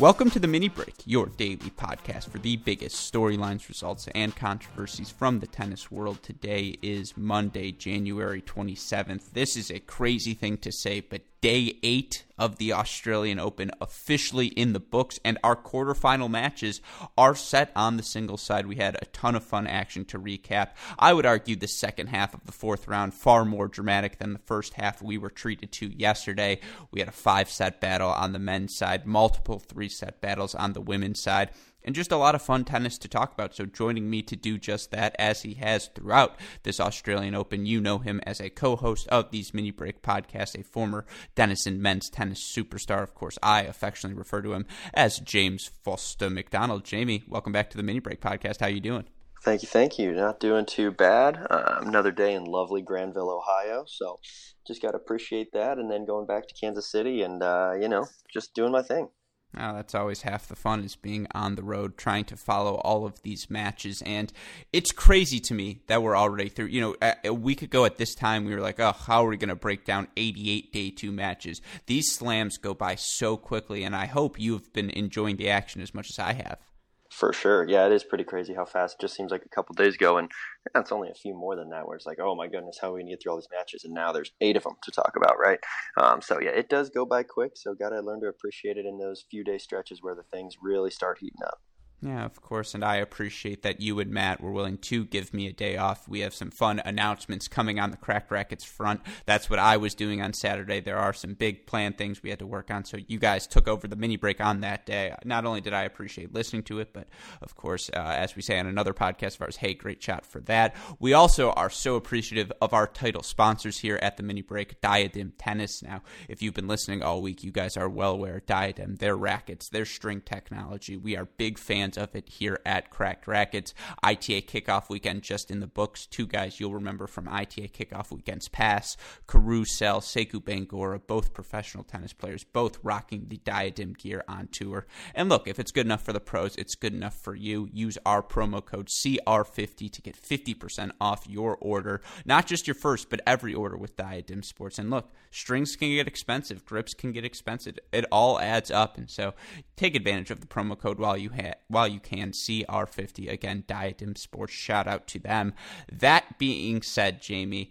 Welcome to the Mini Break, your daily podcast for the biggest storylines, results, and controversies from the tennis world. Today is Monday, January 27th. This is a crazy thing to say, but day eight of the Australian Open officially in the books, and our quarterfinal matches are set on the single side. We had a ton of fun action to recap. I would argue the second half of the fourth round far more dramatic than the first half we were treated to yesterday. We had a five set battle on the men's side, multiple three set battles on the women's side and just a lot of fun tennis to talk about. So, joining me to do just that, as he has throughout this Australian Open, you know him as a co host of these mini break podcasts, a former Denison men's tennis superstar. Of course, I affectionately refer to him as James Foster McDonald. Jamie, welcome back to the mini break podcast. How you doing? Thank you, thank you. Not doing too bad. Uh, another day in lovely Granville, Ohio. So, just got to appreciate that, and then going back to Kansas City, and uh, you know, just doing my thing. Oh, that's always half the fun is being on the road, trying to follow all of these matches. And it's crazy to me that we're already through. You know, a week ago at this time, we were like, oh, how are we going to break down 88 day two matches? These slams go by so quickly, and I hope you've been enjoying the action as much as I have. For sure. Yeah, it is pretty crazy how fast it just seems like a couple days ago. And that's only a few more than that, where it's like, oh my goodness, how are we going to get through all these matches? And now there's eight of them to talk about, right? Um, so, yeah, it does go by quick. So, got to learn to appreciate it in those few day stretches where the things really start heating up. Yeah, of course, and I appreciate that you and Matt were willing to give me a day off. We have some fun announcements coming on the Cracked Racquets front. That's what I was doing on Saturday. There are some big plan things we had to work on, so you guys took over the mini break on that day. Not only did I appreciate listening to it, but of course, uh, as we say on another podcast of ours, hey, great shot for that. We also are so appreciative of our title sponsors here at the mini break, Diadem Tennis. Now, if you've been listening all week, you guys are well aware Diadem, their rackets, their string technology. We are big fans fans of it here at Cracked Racquets. ITA kickoff weekend just in the books. Two guys you'll remember from ITA kickoff weekends past Karue Sell, Sekou Bangoura, both professional tennis players, both rocking the diadem gear on tour. And look, if it's good enough for the pros, it's good enough for you. Use our promo code CR50 to get 50% off your order. Not just your first, but every order with Diadem Sports. And look, strings can get expensive, grips can get expensive. It all adds up. And so take advantage of the promo code while you have while you can. CR50 again, Diadem Sports. Shout out to them. That being said, Jamie.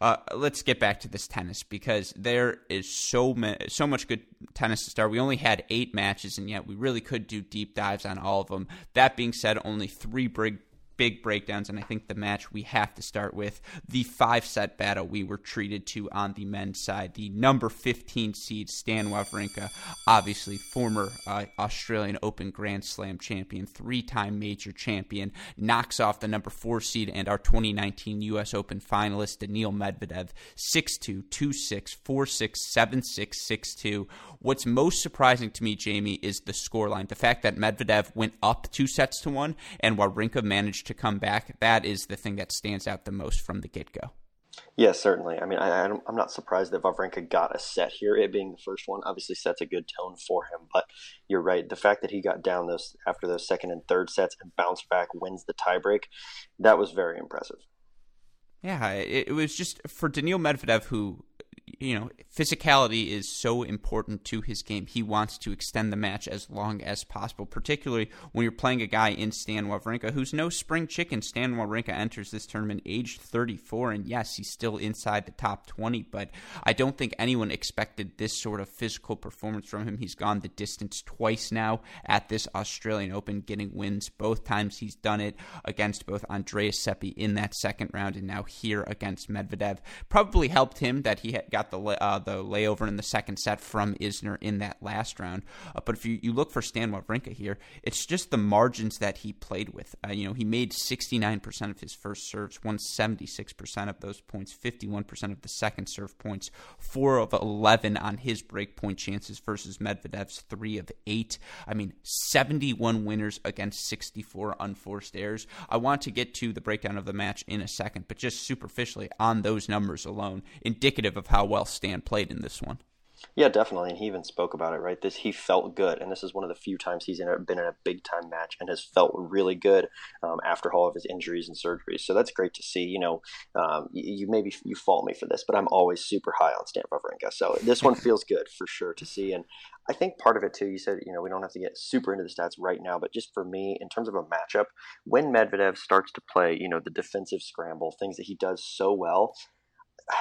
Uh, let's get back to this tennis because there is so ma- so much good tennis to start. We only had eight matches, and yet we really could do deep dives on all of them. That being said, only three big big breakdowns, and I think the match we have to start with the five set battle we were treated to on the men's side. The number 15 seed Stan Wawrinka, obviously former uh, Australian Open Grand Slam champion, three time major champion, knocks off the number four seed and our 2019 U.S. Open finalist Daniil Medvedev 6 2, 2 6, 4 6, 7 6, 6 2. What's most surprising to me, Jamie, is the scoreline. The fact that Medvedev went up two sets to one and Wawrinka managed to come back. That is the thing that stands out the most from the get go. Yes, certainly. I mean, I, am not surprised that Wawrinka got a set here. It being the first one obviously sets a good tone for him. But you're right. The fact that he got down those after those second and third sets and bounced back, wins the tiebreak, that was very impressive. Yeah, it, it was just for Daniil Medvedev, who you know, physicality is so important to his game. He wants to extend the match as long as possible, particularly when you're playing a guy in Stan Wawrinka who's no spring chicken. Stan Wawrinka enters this tournament aged 34, and yes, he's still inside the top 20, but I don't think anyone expected this sort of physical performance from him. He's gone the distance twice now at this Australian Open, getting wins both times he's done it against both Andreas Seppi in that second round and now here against Medvedev. Probably helped him that he got the uh, the layover in the second set from Isner in that last round. Uh, but if you, you look for Stan Wawrinka here, it's just the margins that he played with. Uh, you know, he made 69% of his first serves, won 76% of those points, 51% of the second serve points, 4 of 11 on his breakpoint chances versus Medvedev's 3 of 8. I mean, 71 winners against 64 unforced errors. I want to get to the breakdown of the match in a second, but just superficially on those numbers alone, indicative of how well Stan played in this one. Yeah, definitely, and he even spoke about it. Right, this he felt good, and this is one of the few times he's in a, been in a big time match and has felt really good um, after all of his injuries and surgeries. So that's great to see. You know, um, you, you, maybe you fault me for this, but I'm always super high on Stan Wawrinka, so this one feels good for sure to see. And I think part of it too, you said, you know, we don't have to get super into the stats right now, but just for me, in terms of a matchup, when Medvedev starts to play, you know, the defensive scramble, things that he does so well,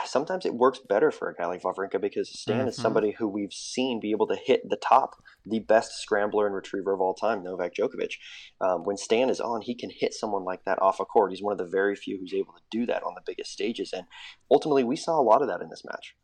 sometimes it works better for a guy like Wawrinka because Stan mm-hmm. is somebody who we've seen be able to hit the top, the best scrambler and retriever of all time, Novak Djokovic. Um, when Stan is on, he can hit someone like that off a court. He's one of the very few who's able to do that on the biggest stages, and ultimately, we saw a lot of that in this match.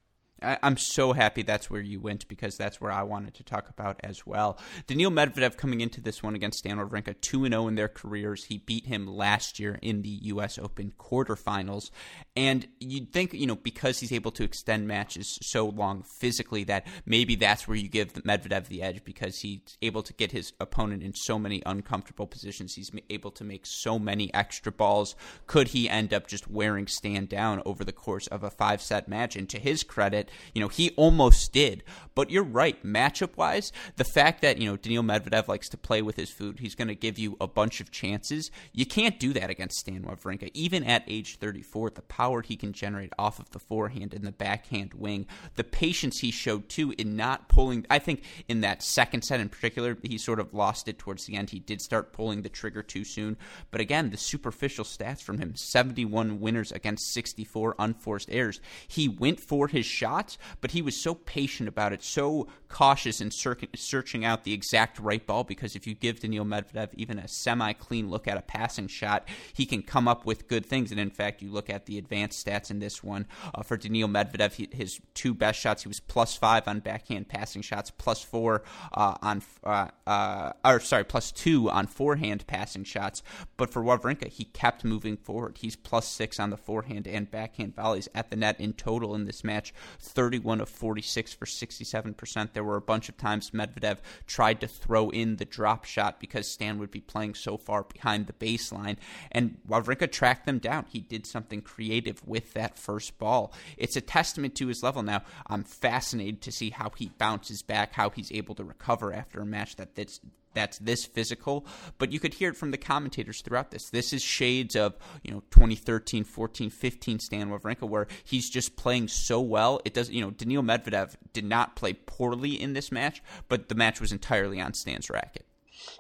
I, am so happy that's where you went because that's where I wanted to talk about as well. Daniil Medvedev coming into this one against Stan Wawrinka, 2 0 in their careers. He beat him last year in the U.S. Open quarterfinals. And you'd think, you know, because he's able to extend matches so long physically, that maybe that's where you give Medvedev the edge because he's able to get his opponent in so many uncomfortable positions. He's able to make so many extra balls. Could he end up just wearing Stan down over the course of a five set match? And to his credit, you know, he almost did. But you're right, matchup wise, the fact that, you know, Daniil Medvedev likes to play with his food, he's going to give you a bunch of chances. You can't do that against Stan Wawrinka. Even at age 34, the power he can generate off of the forehand and the backhand wing, the patience he showed too in not pulling, I think in that second set in particular, he sort of lost it towards the end. He did start pulling the trigger too soon. But again, the superficial stats from him 71 winners against 64 unforced errors. He went for his shot shots, but he was so patient about it, so cautious in searching out the exact right ball. Because if you give Daniil Medvedev even a semi clean look at a passing shot, he can come up with good things. And in fact, you look at the advanced stats in this one uh, for Daniil Medvedev, he, his two best shots, he was plus five on backhand passing shots, plus four uh, on, uh, uh, or sorry, plus two on forehand passing shots. But for Wawrinka, he kept moving forward. He's plus six on the forehand and backhand volleys at the net in total in this match. 31 of 46 for 67%. There were a bunch of times Medvedev tried to throw in the drop shot because Stan would be playing so far behind the baseline. And Wawrinka tracked them down. He did something creative with that first ball. It's a testament to his level. Now, I'm fascinated to see how he bounces back, how he's able to recover after a match that that's that's this physical. But you could hear it from the commentators throughout this. This is shades of, you know, 2013, 14, 15 Stan Wawrinka, where he's just playing so well. It does, you know, Daniil Medvedev did not play poorly in this match, but the match was entirely on Stan's racket.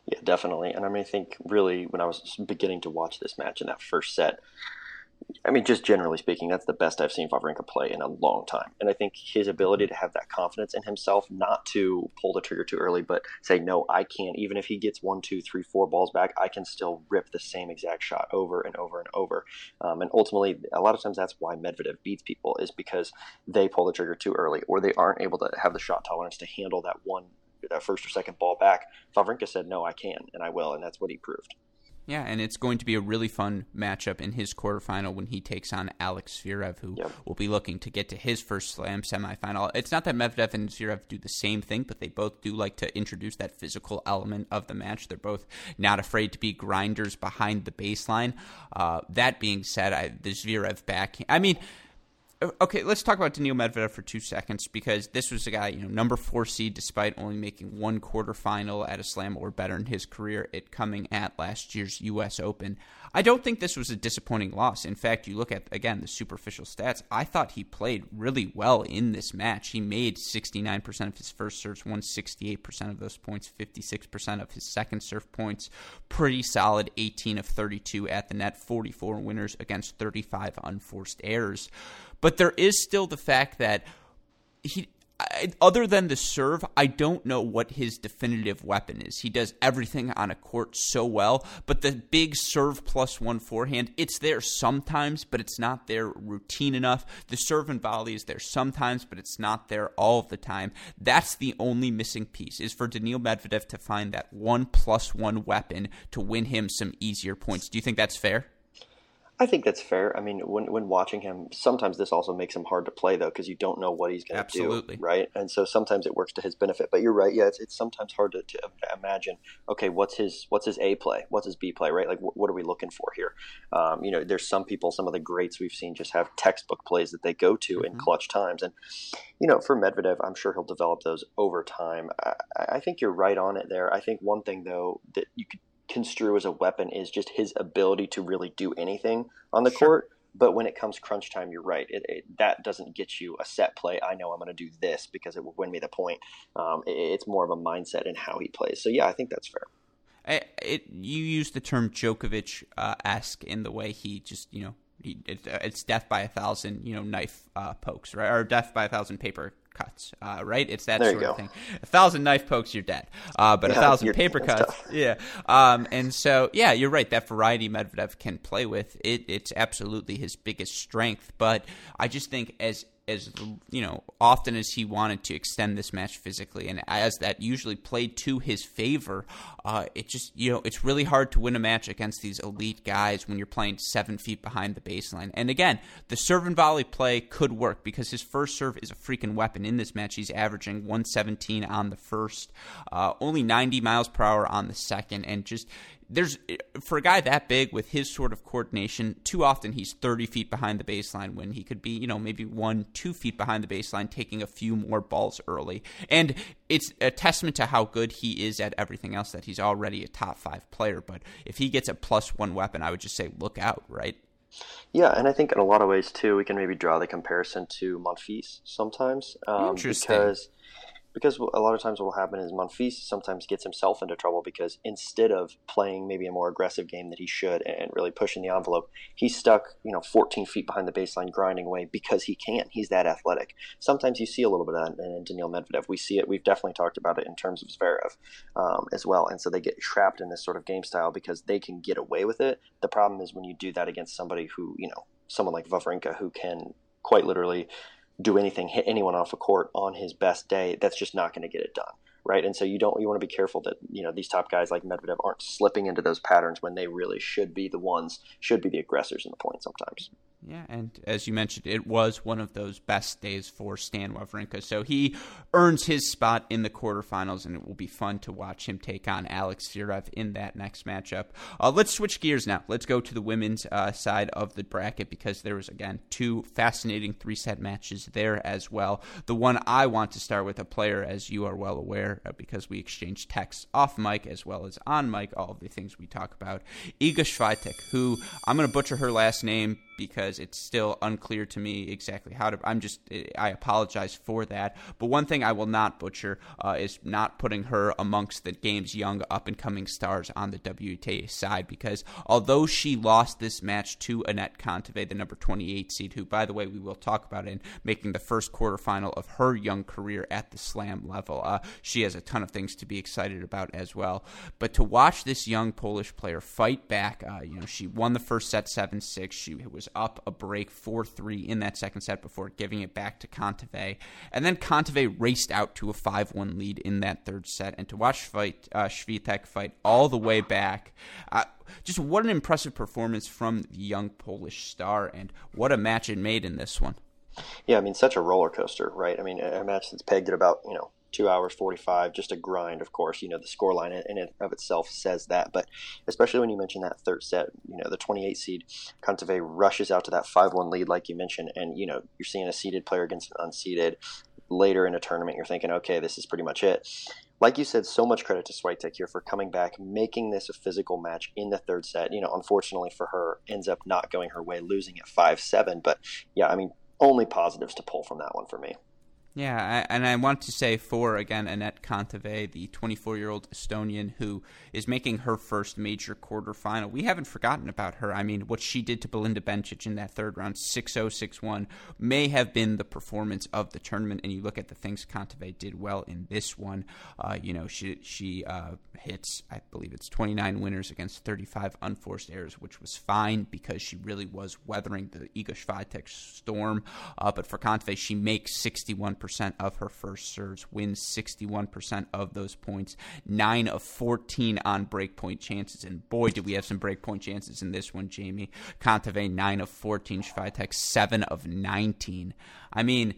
Yeah, definitely. And I mean, I think really when I was beginning to watch this match in that first set, I mean, just generally speaking, that's the best I've seen Wawrinka play in a long time. And I think his ability to have that confidence in himself, not to pull the trigger too early, but say, no, I can't. Even if he gets one, two, three, four balls back, I can still rip the same exact shot over and over and over. Um, and ultimately, a lot of times that's why Medvedev beats people, is because they pull the trigger too early or they aren't able to have the shot tolerance to handle that one, that first or second ball back. Wawrinka said, no, I can, and I will. And that's what he proved. Yeah, and it's going to be a really fun matchup in his quarterfinal when he takes on Alex Zverev, who yep. will be looking to get to his first Slam semifinal. It's not that Medvedev and Zverev do the same thing, but they both do like to introduce that physical element of the match. They're both not afraid to be grinders behind the baseline. Uh, that being said, I, the Zverev back, I mean okay, let's talk about Daniil Medvedev for two seconds because this was a guy, you know, number four seed despite only making one quarterfinal at a slam or better in his career, it coming at last year's U.S. Open. I don't think this was a disappointing loss. In fact, you look at, again, the superficial stats. I thought he played really well in this match. He made 69% of his first serves, won 68% of those points, 56% of his second serve points. Pretty solid 18 of 32 at the net, 44 winners against 35 unforced errors. But there is still the fact that he I, other than the serve, I don't know what his definitive weapon is. He does everything on a court so well, but the big serve plus one forehand, it's there sometimes, but it's not there routine enough. The serve and volley is there sometimes, but it's not there all of the time. That's the only missing piece is for Daniil Medvedev to find that one plus one weapon to win him some easier points. Do you think that's fair? I think that's fair. I mean, when when watching him, sometimes this also makes him hard to play though because you don't know what he's going to do, right? And so sometimes it works to his benefit. But you're right. Yeah, it's, it's sometimes hard to, to imagine. Okay, what's his what's his A play? What's his B play? Right? Like, what, what are we looking for here? Um, you know, there's some people, some of the greats we've seen just have textbook plays that they go to mm-hmm. in clutch times, and you know, for Medvedev, I'm sure he'll develop those over time. I, I think you're right on it there. I think one thing though that you could construe as a weapon is just his ability to really do anything on the sure. court. But when it comes crunch time, you're right. It, it, that doesn't get you a set play. I know I'm going to do this because it will win me the point. Um, it, it's more of a mindset in how he plays. So yeah, I think that's fair. It, you use the term Djokovic uh, esque in the way he just you know he, it, it's death by a thousand you know knife uh, pokes right or death by a thousand paper cuts, uh, right? It's that there sort of thing. A thousand knife pokes, you're dead. Uh, but yeah, a thousand paper cuts, yeah. Um, and so, yeah, you're right. That variety Medvedev can play with, it, it's absolutely his biggest strength. But I just think as as you know often as he wanted to extend this match physically, and as that usually played to his favor, uh, it just you know it's really hard to win a match against these elite guys when you're playing seven feet behind the baseline. And again, the serve and volley play could work because his first serve is a freaking weapon in this match. He's averaging 117 on the first, uh, only 90 miles per hour on the second, and just there's for a guy that big with his sort of coordination, too often he's 30 feet behind the baseline when he could be, you know, maybe one, two feet behind the baseline, taking a few more balls early. And it's a testament to how good he is at everything else that he's already a top five player. But if he gets a plus one weapon, I would just say look out, right? Yeah, and I think in a lot of ways too, we can maybe draw the comparison to Monfils sometimes. Um, Interesting. Because because a lot of times what will happen is Monfils sometimes gets himself into trouble because instead of playing maybe a more aggressive game that he should and really pushing the envelope, he's stuck, you know, 14 feet behind the baseline grinding away because he can. He's that athletic. Sometimes you see a little bit of that in Daniil Medvedev. We see it. We've definitely talked about it in terms of Zverev um, as well. And so they get trapped in this sort of game style because they can get away with it. The problem is when you do that against somebody who, you know, someone like Wawrinka who can quite literally do anything, hit anyone off a court on his best day, that's just not going to get it done, right? And so you don't you want to be careful that you know these top guys like Medvedev aren't slipping into those patterns when they really should be the ones, should be the aggressors in the point sometimes. Yeah, and as you mentioned, it was one of those best days for Stan Wawrinka. So he earns his spot in the quarterfinals, and it will be fun to watch him take on Alex Zverev in that next matchup. Uh, let's switch gears now. Let's go to the women's uh, side of the bracket because there was, again, two fascinating three set matches there as well. The one I want to start with a player, as you are well aware, uh, because we exchanged texts off mic as well as on mic, all of the things we talk about. Iga Swiatek, who I'm going to butcher her last name because it's still unclear to me exactly how to. I'm just, I apologize for that. But one thing I will not butcher uh, is not putting her amongst the game's young up and coming stars on the WTA side because although she lost this match to Anett Kontaveit, the number 28 seed, who, by the way, we will talk about in making the first quarterfinal of her young career at the slam level, uh, she has a ton of things to be excited about as well. But to watch this young Polish player fight back, uh, you know, she won the first set 7 6. She was up a break 4 3 in that second set before giving it back to Kontaveit. And then Kontaveit raced out to a 5 1 lead in that third set. And to watch fight uh, fight all the way back, uh, just what an impressive performance from the young Polish star, and what a match it made in this one. Yeah, I mean, such a roller coaster, right? I mean, a match that's pegged at about, you know, two hours 45 just a grind of course you know the score line in and of itself says that but especially when you mention that third set you know the 28 seed Kontaveit rushes out to that 5-1 lead like you mentioned and you know you're seeing a seeded player against an unseeded later in a tournament you're thinking okay this is pretty much it like you said, so much credit to Swiatek here for coming back, making this a physical match in the third set. You know, unfortunately for her, ends up not going her way, losing at 5 7. But yeah, I mean, only positives to pull from that one for me. Yeah, I, and I want to say for again Anett Kontaveit, the 24-year-old Estonian who is making her first major quarterfinal. We haven't forgotten about her. I mean, what she did to Belinda Bencic in that third round, 6-0, 6-1, may have been the performance of the tournament. And you look at the things Kontaveit did well in this one. Uh, you know, she she uh, hits, I believe it's 29 winners against 35 unforced errors, which was fine because she really was weathering the Iga Swiatek storm. Uh, but for Kontaveit, she makes 61% of her first serves, wins 61% of those points, 9 of 14 on breakpoint chances. And boy, did we have some breakpoint chances in this one, Jamie. Kontaveit, 9 of 14, Swiatek, 7 of 19. I mean,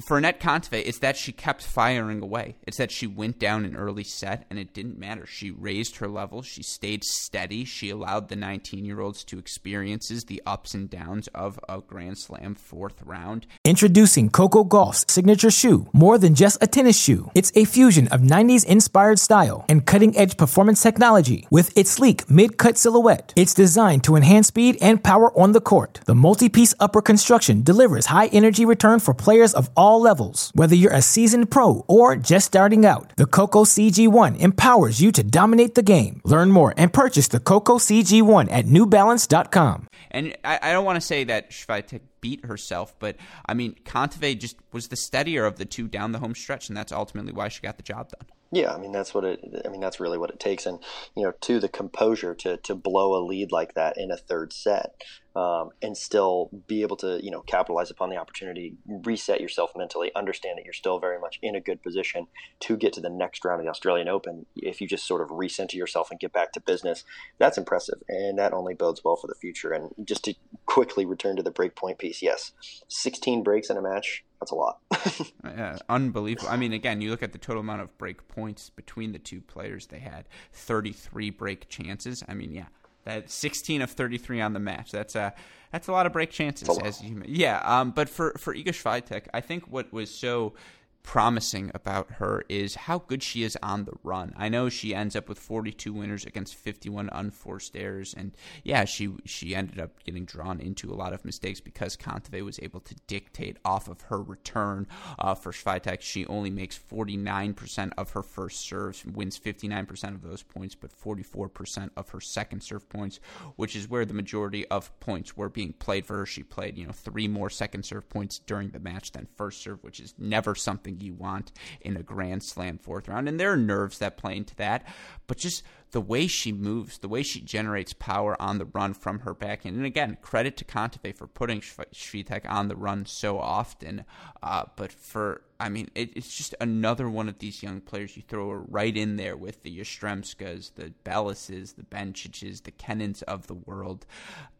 for Anett Kontaveit, it's that she kept firing away. It's that she went down an early set and it didn't matter. She raised her level. She stayed steady. She allowed the 19 year olds to experiences the ups and downs of a Grand Slam fourth round. Introducing Coco Gauff's signature shoe. More than just a tennis shoe, it's a fusion of 90s inspired style and cutting edge performance technology with its sleek mid cut silhouette. It's designed to enhance speed and power on the court. The multi piece upper construction delivers high energy return for players of all all levels. Whether you're a seasoned pro or just starting out, the Coco CG1 empowers you to dominate the game. Learn more and purchase the Coco CG1 at newbalance.com. And I, I don't want to say that Swiatek beat herself, but I mean, Kontaveit just was the steadier of the two down the home stretch, and that's ultimately why she got the job done. Yeah, I mean that's what it. I mean that's really what it takes, and you know, to the composure to to blow a lead like that in a third set, um, and still be able to you know capitalize upon the opportunity, reset yourself mentally, understand that you're still very much in a good position to get to the next round of the Australian Open. If you just sort of recenter yourself and get back to business, that's impressive, and that only bodes well for the future. And just to quickly return to the breakpoint piece, yes, 16 breaks in a match that's a lot. yeah, unbelievable. I mean, again, you look at the total amount of break points between the two players. They had 33 break chances. I mean, yeah, that 16 of 33 on the match. That's a that's a lot of break chances. As you, yeah. Um, but for for Iga Swiatek, I think what was so promising about her is how good she is on the run. I know she ends up with 42 winners against 51 unforced errors, and yeah, she she ended up getting drawn into a lot of mistakes because Kontaveit was able to dictate off of her return. Uh, for Swiatek. she only makes 49% of her first serves, wins 59% of those points, but 44% of her second serve points, which is where the majority of points were being played for her. She played, you know, three more second serve points during the match than first serve, which is never something something you want in a Grand Slam fourth round. And there are nerves that play into that, but just the way she moves, the way she generates power on the run from her backhand. And again, credit to Kontaveit for putting Swiatek on the run so often. Uh, but for, I mean, it, it's just another one of these young players. You throw right in there with the Yastremskas, the Bellises, the Bencics, the Kenins of the world.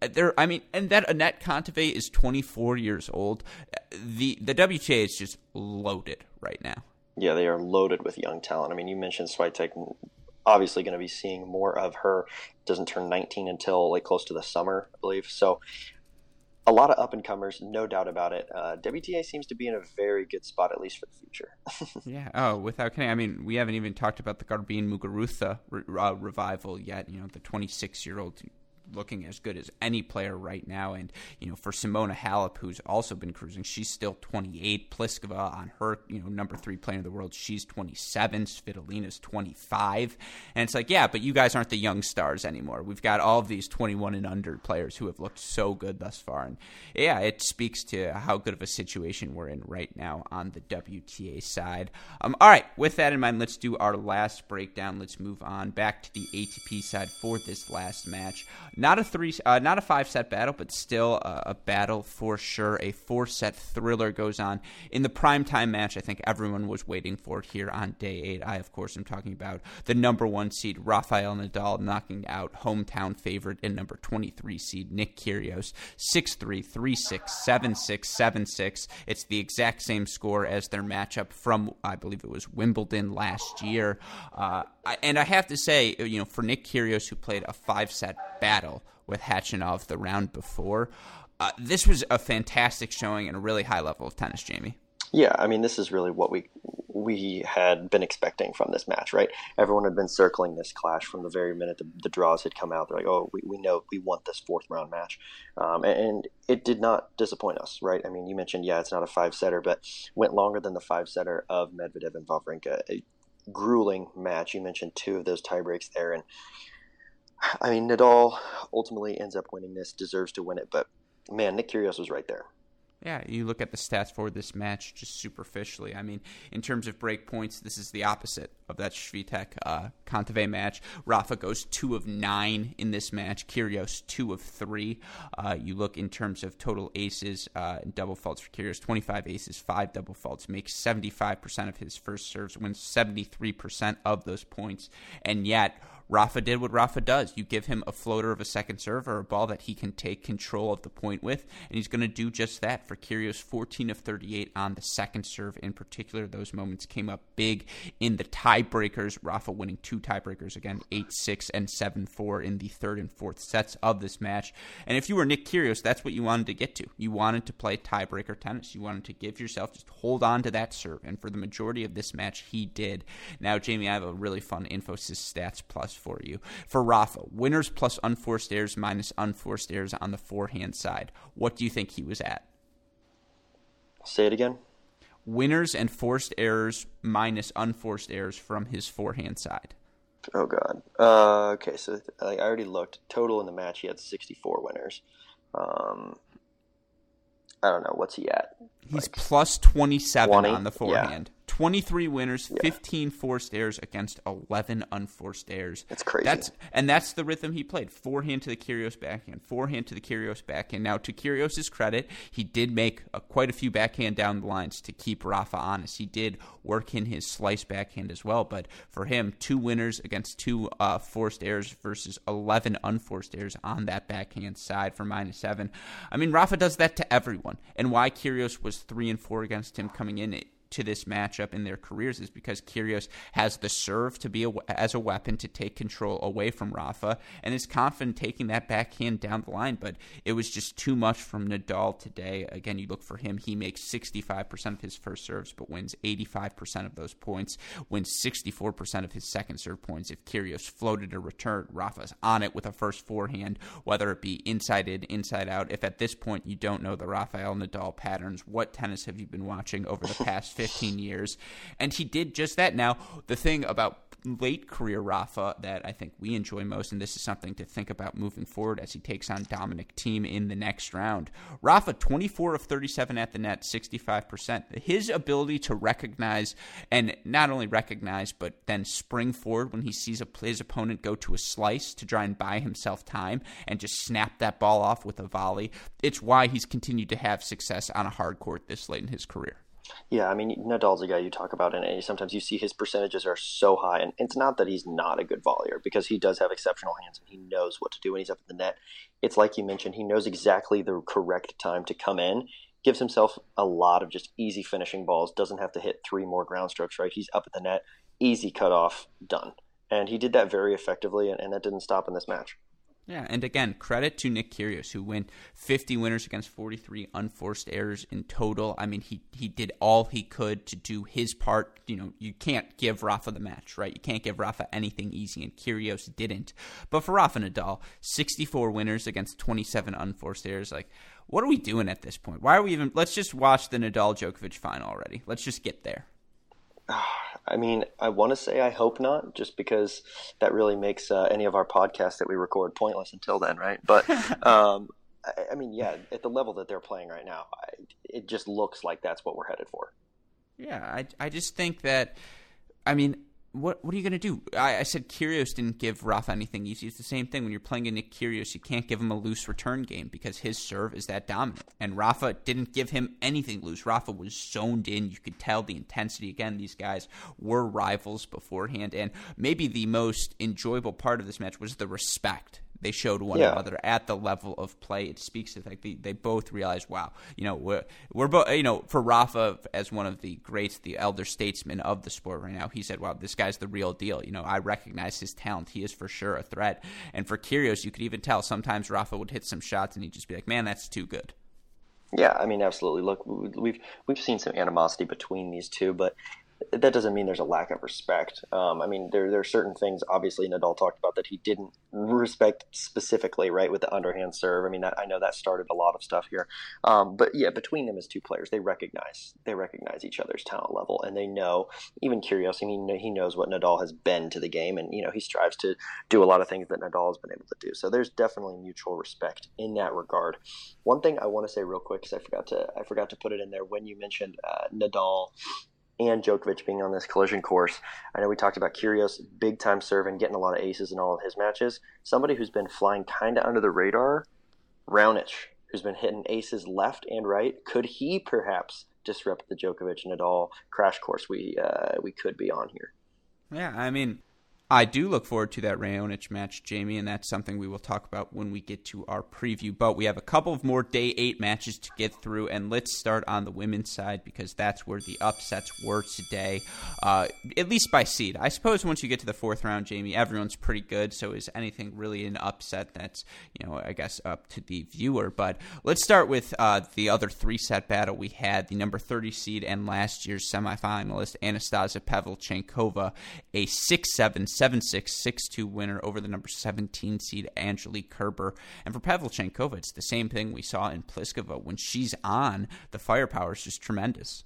Uh, there, I mean, and that Anett Kontaveit is 24 years old. The the WTA is just loaded right now. Yeah, they are loaded with young talent. I mean, you mentioned Swiatek obviously going to be seeing more of her. Doesn't turn 19 until like close to the summer, I believe. So a lot of up and comers, no doubt about it. Uh, WTA seems to be in a very good spot, at least for the future. yeah. Oh, without kidding. I mean, we haven't even talked about the Garbine Muguruza re- uh, revival yet. You know, the 26 year old looking as good as any player right now. And you know, for Simona Halep, who's also been cruising, she's still 28. Pliskova on her, you know, number three player in the world, she's 27. Svitolina's 25. And it's like, yeah, but you guys aren't the young stars anymore. We've got all of these 21 and under players who have looked so good thus far. And yeah, it speaks to how good of a situation we're in right now on the WTA side. Um, all right, with that in mind, let's do our last breakdown. Let's move on back to the ATP side for this last match. Not a three, uh, not a five set battle, but still a, a battle for sure. A four set thriller goes on in the primetime match. I think everyone was waiting for it here on day eight. I, of course, am talking about the number one seed Rafael Nadal knocking out hometown favorite and number twenty three seed Nick Kyrgios six three three six seven six seven six. It's the exact same score as their matchup from I believe it was Wimbledon last year. Uh, and I have to say, you know, for Nick Kyrgios, who played a five set battle with Khachanov the round before, uh, this was a fantastic showing and a really high level of tennis, Jamie. Yeah, I mean, this is really what we we had been expecting from this match, right? Everyone had been circling this clash from the very minute the, the draws had come out. They're like, oh, we, we know we want this fourth round match. Um, and, and, it did not disappoint us, right? I mean, you mentioned, yeah, it's not a five setter, but went longer than the five setter of Medvedev and Wawrinka. A grueling match. You mentioned two of those tie breaks there. And I mean, Nadal ultimately ends up winning this, deserves to win it, but man, Nick Kyrgios was right there. Yeah, you look at the stats for this match just superficially. I mean, in terms of break points, this is the opposite of that Swiatek uh, Kontaveit match. Rafa goes two of nine in this match. Kyrgios two of three. Uh, you look in terms of total aces uh, and double faults for Kyrgios, twenty five aces, five double faults, makes seventy five percent of his first serves, wins seventy three percent of those points, and yet Rafa did what Rafa does. You give him a floater of a second serve or a ball that he can take control of the point with, and he's going to do just that. For Kyrgios, 14 of 38 on the second serve in particular. Those moments came up big in the tiebreakers. Rafa winning two tiebreakers again, 8 6 and 7 4 in the third and fourth sets of this match. And if you were Nick Kyrgios, that's what you wanted to get to. You wanted to play tiebreaker tennis. You wanted to give yourself just hold on to that serve. And for the majority of this match, he did. Now, Jamie, I have a really fun Infosys stats plus for you. For Rafa, winners plus unforced errors minus unforced errors on the forehand side. What do you think he was at? Say it again. Winners and forced errors minus unforced errors from his forehand side. Oh God. Uh, okay, so I already looked. Total in the match, he had 64 winners. Um, I don't know what's he at. He's like plus 27 20? on the forehand. Yeah. 23 winners, yeah. 15 forced errors against 11 unforced errors. That's crazy. That's and that's the rhythm he played. Forehand to the Kyrgios backhand, forehand to the Kyrgios backhand. Now, to Kyrgios' credit, he did make a, quite a few backhand down the lines to keep Rafa honest. He did work in his slice backhand as well, but for him, two winners against two uh, forced errors versus 11 unforced errors on that backhand side for minus seven. I mean, Rafa does that to everyone, and why Kyrgios was three and four against him coming in. It, to this matchup in their careers is because Kyrgios has the serve to be a, as a weapon to take control away from Rafa and is confident taking that backhand down the line. But it was just too much from Nadal today. Again, you look for him; he makes 65% of his first serves, but wins 85% of those points. Wins 64% of his second serve points. If Kyrgios floated a return, Rafa's on it with a first forehand, whether it be inside in, inside out. If at this point you don't know the Rafael Nadal patterns, what tennis have you been watching over the past? 15 years. And he did just that. Now, the thing about late career Rafa that I think we enjoy most, and this is something to think about moving forward as he takes on Dominic Thiem in the next round. Rafa, 24 of 37 at the net, 65%. His ability to recognize, and not only recognize, but then spring forward when he sees a, his opponent go to a slice to try and buy himself time and just snap that ball off with a volley. It's why he's continued to have success on a hard court this late in his career. Yeah, I mean Nadal's a guy you talk about, and sometimes you see his percentages are so high, and it's not that he's not a good volleyer because he does have exceptional hands and he knows what to do when he's up at the net. It's like you mentioned, he knows exactly the correct time to come in. Gives himself a lot of just easy finishing balls. Doesn't have to hit three more ground strokes. Right, he's up at the net, easy cutoff, done. And he did that very effectively, and, and that didn't stop in this match. Yeah, and again, credit to Nick Kyrgios, who went 50 winners against 43 unforced errors in total. I mean, he he did all he could to do his part. You know, you can't give Rafa the match, right? You can't give Rafa anything easy, and Kyrgios didn't. But for Rafa Nadal, 64 winners against 27 unforced errors, like, what are we doing at this point? Why are we even? Let's just watch the Nadal Djokovic final already. Let's just get there. I mean, I want to say I hope not, just because that really makes uh, any of our podcasts that we record pointless until then, right? But um, I, I, mean, yeah, at the level that they're playing right now, I, it just looks like that's what we're headed for. Yeah, I, I just think that, I mean, what what are you going to do? I, I, said Kyrgios didn't give Rafa anything easy. It's the same thing when you're playing a Nick Kyrgios. You can't give him a loose return game because his serve is that dominant. And Rafa didn't give him anything loose. Rafa was zoned in. You could tell the intensity. Again, these guys were rivals beforehand. And maybe the most enjoyable part of this match was the respect they showed one yeah. another at the level of play. It speaks to the fact that they both realized, wow, you know, we're we're both you know for Rafa as one of the greats, the elder statesmen of the sport right now. He said, wow, this guy's the real deal. You know, I recognize his talent. He is for sure a threat. And for Kyrgios, you could even tell sometimes Rafa would hit some shots and he'd just be like, man, that's too good. Yeah, I mean, absolutely. Look, we've we've seen some animosity between these two, but that doesn't mean there's a lack of respect. Um, I mean, there there are certain things. Obviously, Nadal talked about that he didn't respect specifically, right, with the underhand serve. I mean, that, I know that started a lot of stuff here. Um, but yeah, between them as two players, they recognize they recognize each other's talent level, and they know. Even Kyrgios, I mean, he knows what Nadal has been to the game, and you know he strives to do a lot of things that Nadal has been able to do. So there's definitely mutual respect in that regard. One thing I want to say real quick because I forgot to I forgot to put it in there when you mentioned uh, Nadal and Djokovic being on this collision course. I know we talked about Kyrgios, big time serving, getting a lot of aces in all of his matches. Somebody who's been flying kind of under the radar, Raonic, who's been hitting aces left and right. Could he perhaps disrupt the Djokovic and Nadal crash course we uh, we could be on here? Yeah, I mean, I do look forward to that Raonic match, Jamie, and that's something we will talk about when we get to our preview. But we have a couple of more day eight matches to get through, and let's start on the women's side because that's where the upsets were today, uh, at least by seed. I suppose once you get to the fourth round, Jamie, everyone's pretty good. So is anything really an upset? That's you know, I guess up to the viewer. But let's start with uh, the other three set battle we had: the number thirty seed and last year's semifinalist Anastasia Pavlyuchenkova, a six seven 7 6 6 2 winner over the number 17 seed Angelique Kerber. And for Pavlyuchenkova, it's the same thing we saw in Pliskova. When she's on, the firepower is just tremendous.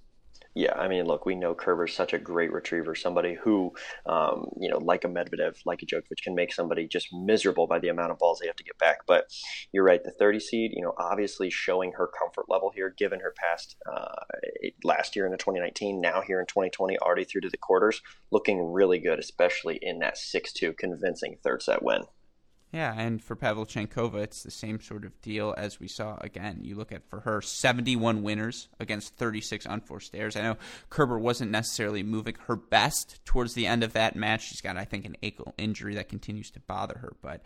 Yeah, I mean, look, we know Kerber's such a great retriever, somebody who, um, you know, like a Medvedev, like a Djokovic, can make somebody just miserable by the amount of balls they have to get back. But you're right, the 30 seed, you know, obviously showing her comfort level here, given her past uh, last year in the 2019, now here in 2020, already through to the quarters, looking really good, especially in that 6 2 convincing third set win. Yeah, and for Pavlyuchenkova, it's the same sort of deal as we saw again. You look at for her 71 winners against 36 unforced errors. I know Kerber wasn't necessarily moving her best towards the end of that match. She's got, I think, an ankle injury that continues to bother her, but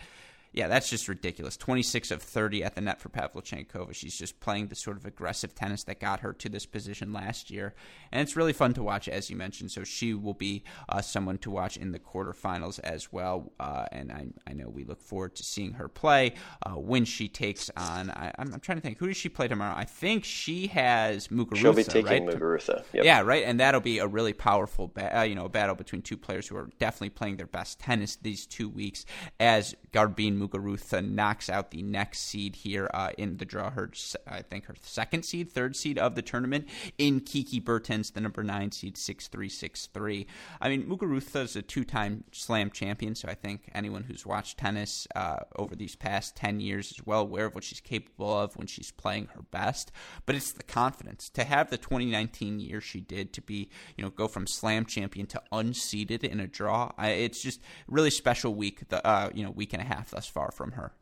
yeah, that's just ridiculous. 26 of 30 at the net for Pavlyuchenkova. She's just playing the sort of aggressive tennis that got her to this position last year. And it's really fun to watch, as you mentioned. So she will be uh, someone to watch in the quarterfinals as well. Uh, and I, I, know we look forward to seeing her play uh, when she takes on. I, am trying to think, who does she play tomorrow? I think she has Muguruza. She'll be taking right? Muguruza. Yep. Yeah, right. And that'll be a really powerful, ba- uh, you know, battle between two players who are definitely playing their best tennis these two weeks as Garbine Muguruza knocks out the next seed here uh, in the draw. Her, I think, her second seed, third seed of the tournament in Kiki Bertens, the number nine seed, six three six three. I mean, Muguruza is a two-time Slam champion, so I think anyone who's watched tennis uh, over these past ten years is well aware of what she's capable of when she's playing her best. But it's the confidence to have the 2019 year she did to be, you know, go from Slam champion to unseeded in a draw. I, it's just really special week. The uh, you know week and a half thus far from her.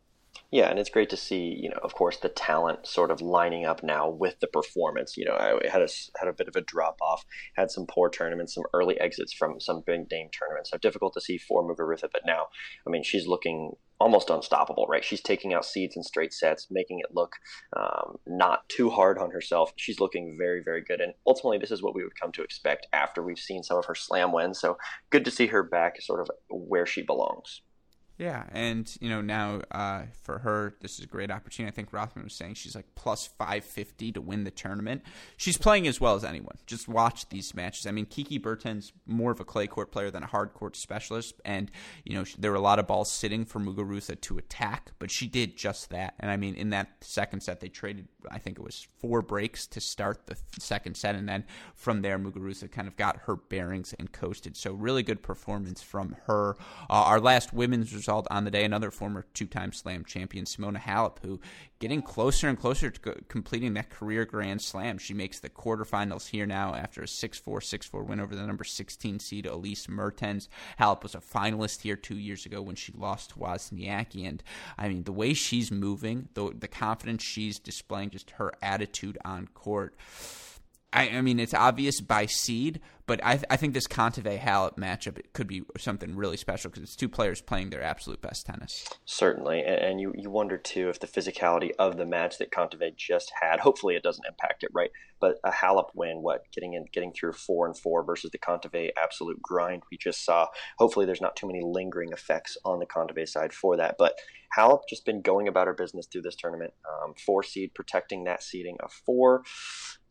Yeah, and it's great to see, you know, of course, the talent sort of lining up now with the performance. You know, I had a had a bit of a drop off, had some poor tournaments, some early exits from some big name tournaments. So difficult to see for Muguruza, but now, I mean, she's looking almost unstoppable, right? She's taking out seeds in straight sets, making it look um, not too hard on herself. She's looking very, very good, and ultimately, this is what we would come to expect after we've seen some of her slam wins. So good to see her back, sort of where she belongs. Yeah, and you know now uh, for her, this is a great opportunity. I think Rothman was saying she's like plus five fifty to win the tournament. She's playing as well as anyone. Just watch these matches. I mean, Kiki Bertens more of a clay court player than a hard court specialist, and you know there were a lot of balls sitting for Muguruza to attack, but she did just that. And I mean, in that second set, they traded. I think it was four breaks to start the second set, and then from there, Muguruza kind of got her bearings and coasted. So really good performance from her. Uh, our last women's on the day, another former two-time Slam champion, Simona Halep, who getting closer and closer to completing that career Grand Slam. She makes the quarterfinals here now after a 6-4, 6-4 win over the number 16 seed Elise Mertens. Halep was a finalist here two years ago when she lost to Wozniacki, and I mean the way she's moving, the the confidence she's displaying, just her attitude on court. I, I mean, it's obvious by seed, but I, I think this Kontaveit Halep matchup could be something really special because it's two players playing their absolute best tennis. Certainly, and you, you wonder too if the physicality of the match that Kontaveit just had. Hopefully, it doesn't impact it, right? But a Halep win, what getting in, getting through four and four versus the Kontaveit absolute grind we just saw. Hopefully, there's not too many lingering effects on the Kontaveit side for that. But Halep just been going about her business through this tournament. Um, four seed, protecting that seeding of four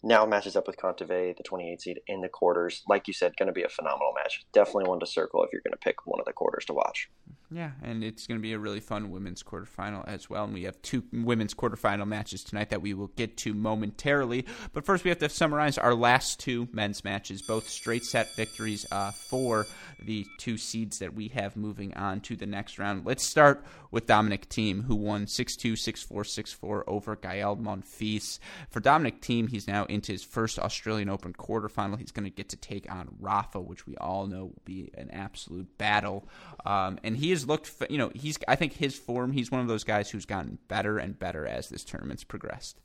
now matches up with Kontaveit, the 28 seed in the quarters. Like you said, going to be a phenomenal match. Definitely one to circle if you're going to pick one of the quarters to watch. Yeah, and it's going to be a really fun women's quarterfinal as well. And we have two women's quarterfinal matches tonight that we will get to momentarily. But first, we have to summarize our last two men's matches, both straight set victories uh, for the two seeds that we have moving on to the next round. Let's start with Dominic Thiem, who won 6 2, 6 4, 6 4 over Gael Monfils. For Dominic Thiem, he's now into his first Australian Open quarterfinal. He's going to get to take on Rafa, which we all know will be an absolute battle. Um, and he has looked, you know, he's, I think his form, he's one of those guys who's gotten better and better as this tournament's progressed.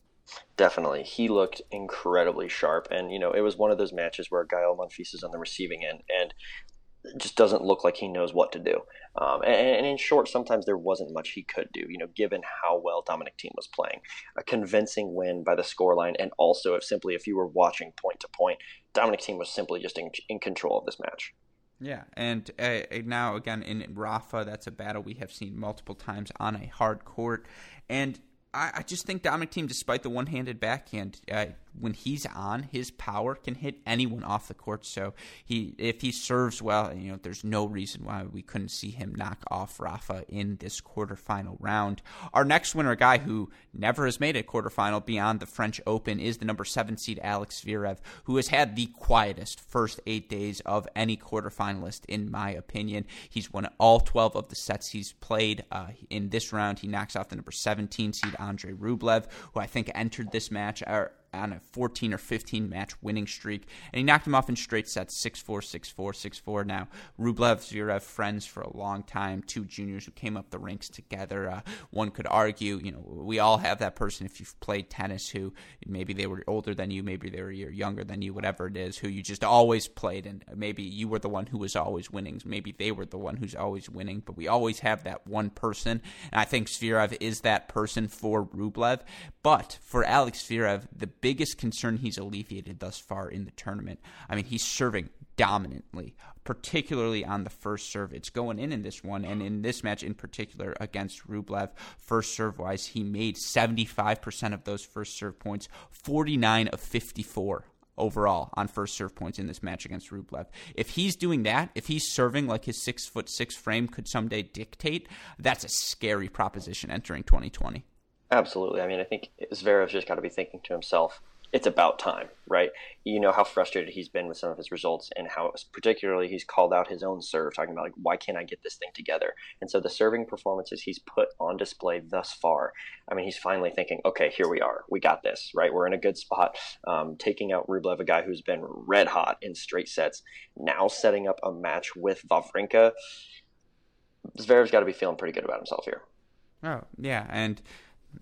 Definitely. He looked incredibly sharp. And, you know, it was one of those matches where Gael Monfils is on the receiving end. And just doesn't look like he knows what to do. Um, and, and, in short, sometimes there wasn't much he could do, you know, given how well Dominic Thiem was playing. A convincing win by the scoreline, and also if simply if you were watching point to point, Dominic Thiem was simply just in, in control of this match. Yeah, and uh, now again in Rafa, that's a battle we have seen multiple times on a hard court, and I, I just think Dominic Team, despite the one-handed backhand, uh, when he's on, his power can hit anyone off the court. So he, if he serves well, you know, there's no reason why we couldn't see him knock off Rafa in this quarterfinal round. Our next winner, a guy who never has made a quarterfinal beyond the French Open, is the number seven seed Alex Zverev, who has had the quietest first eight days of any quarterfinalist, in my opinion. He's won all 12 of the sets he's played. Uh, in this round, he knocks off the number 17 seed Andre Rublev, who I think entered this match or on a 14 or 15 match winning streak, and he knocked him off in straight sets 6 4, 6 4, 6 4. Now, Rublev, Zverev, friends for a long time, two juniors who came up the ranks together. Uh, one could argue, you know, we all have that person if you've played tennis who maybe they were older than you, maybe they were a year younger than you, whatever it is, who you just always played, and maybe you were the one who was always winning. Maybe they were the one who's always winning, but we always have that one person, and I think Zverev is that person for Rublev. But for Alex Zverev, the biggest concern he's alleviated thus far in the tournament. I mean, he's serving dominantly, particularly on the first serve. It's going in in this one, and in this match in particular against Rublev, first serve wise, he made 75% of those first serve points, 49 of 54 overall on first serve points in this match against Rublev. If he's doing that, if he's serving like his six foot six frame could someday dictate, that's a scary proposition entering 2020. Absolutely. I mean, I think Zverev's just got to be thinking to himself, it's about time, right? You know how frustrated he's been with some of his results and how particularly he's called out his own serve, talking about like, why can't I get this thing together? And so the serving performances he's put on display thus far, I mean, he's finally thinking, okay, here we are. We got this, right? We're in a good spot. Um, taking out Rublev, a guy who's been red hot in straight sets, now setting up a match with Wawrinka. Zverev's got to be feeling pretty good about himself here. Oh, yeah. And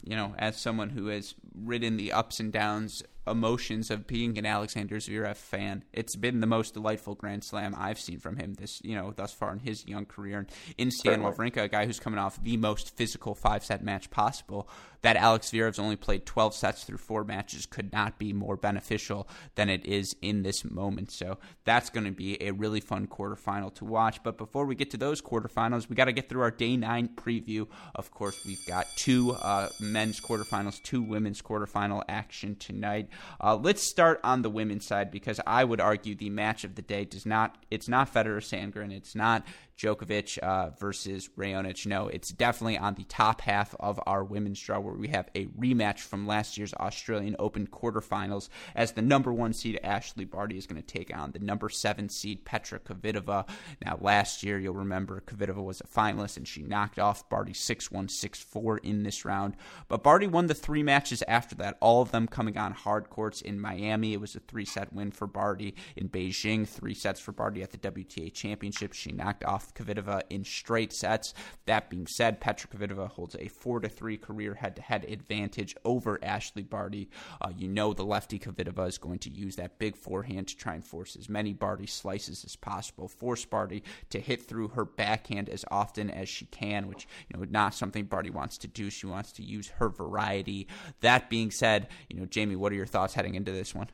you know, as someone who has ridden the ups and downs emotions of being an Alexander Zverev fan. It's been the most delightful Grand Slam I've seen from him this, you know, thus far in his young career. And in Stan Wawrinka, a guy who's coming off the most physical five set match possible, that Alex Zverev's only played 12 sets through four matches could not be more beneficial than it is in this moment. So that's going to be a really fun quarterfinal to watch. But before we get to those quarterfinals, we got to get through our day nine preview. Of course, we've got two uh, men's quarterfinals, two women's quarterfinal action tonight. Uh, let's start on the women's side because I would argue the match of the day does not. It's not Federer Sandgren. It's not Djokovic uh, versus Raonic. No, it's definitely on the top half of our women's draw where we have a rematch from last year's Australian Open quarterfinals as the number one seed Ashleigh Barty is going to take on the number seven seed Petra Kvitova. Now, last year, you'll remember Kvitova was a finalist and she knocked off Barty 6 1 6 4 in this round. But Barty won the three matches after that, all of them coming on hard courts in Miami. It was a three set win for Barty. In Beijing, three sets for Barty at the WTA Championship. She knocked off Kvitova in straight sets. That being said, Petra Kvitova holds a 4 to 3 career head to head advantage over Ashleigh Barty. Uh, you know the lefty Kvitova is going to use that big forehand to try and force as many Barty slices as possible, force Barty to hit through her backhand as often as she can, which, you know, not something Barty wants to do. She wants to use her variety. That being said, you know, Jamie, what are your thoughts heading into this one?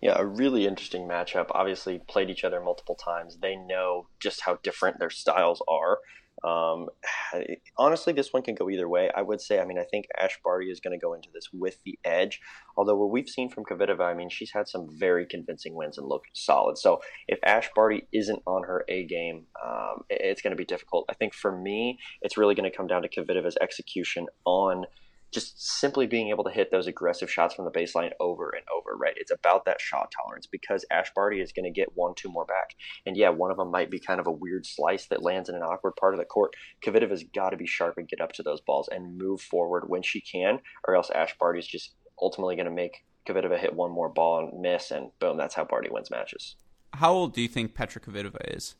Yeah, a really interesting matchup. Obviously, played each other multiple times. They know just how different their styles are. Um, honestly, this one can go either way. I would say, I mean, I think Ash Barty is going to go into this with the edge. Although what we've seen from Kvitova, I mean, she's had some very convincing wins and looked solid. So if Ash Barty isn't on her A game, um, it's going to be difficult. I think for me, it's really going to come down to Kvitova's execution on – just simply being able to hit those aggressive shots from the baseline over and over, right? It's about that shot tolerance because Ash Barty is going to get one, two more back. And yeah, one of them might be kind of a weird slice that lands in an awkward part of the court. Kvitova's got to be sharp and get up to those balls and move forward when she can, or else Ash Barty is just ultimately going to make Kvitova hit one more ball and miss, and boom, that's how Barty wins matches. How old do you think Petra Kvitova is?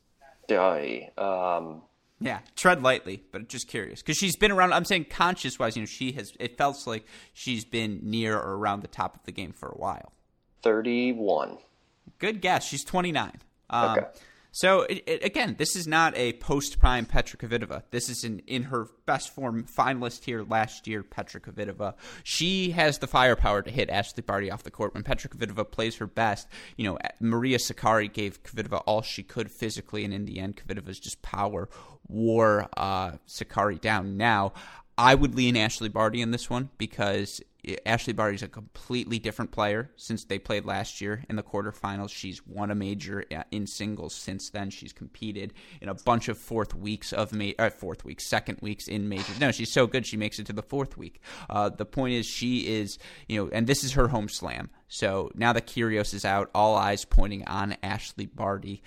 Die. Um, yeah, tread lightly, but just curious because she's been around. I'm saying conscious wise, you know, she has. It felt like she's been near or around the top of the game for a while. Thirty-one. Good guess. She's twenty-nine. Um, okay. So it, it, again, this is not a post-prime Petra Kvitova. This is in, in her best form finalist here last year, Petra Kvitova. She has the firepower to hit Ashleigh Barty off the court. When Petra Kvitova plays her best, you know, Maria Sakkari gave Kvitova all she could physically, and in the end, Kvitova's just power wore uh, Sakkari down. Now, I would lean Ashleigh Barty in this one because Ashleigh Barty is a completely different player since they played last year in the quarterfinals. She's won a major uh, in singles since then. She's competed in a bunch of fourth weeks of ma- uh, fourth weeks, second weeks in majors. No, she's so good she makes it to the fourth week. Uh, the point is she is, you know, and this is her home slam. So now that Kyrgios is out, all eyes pointing on Ashleigh Barty.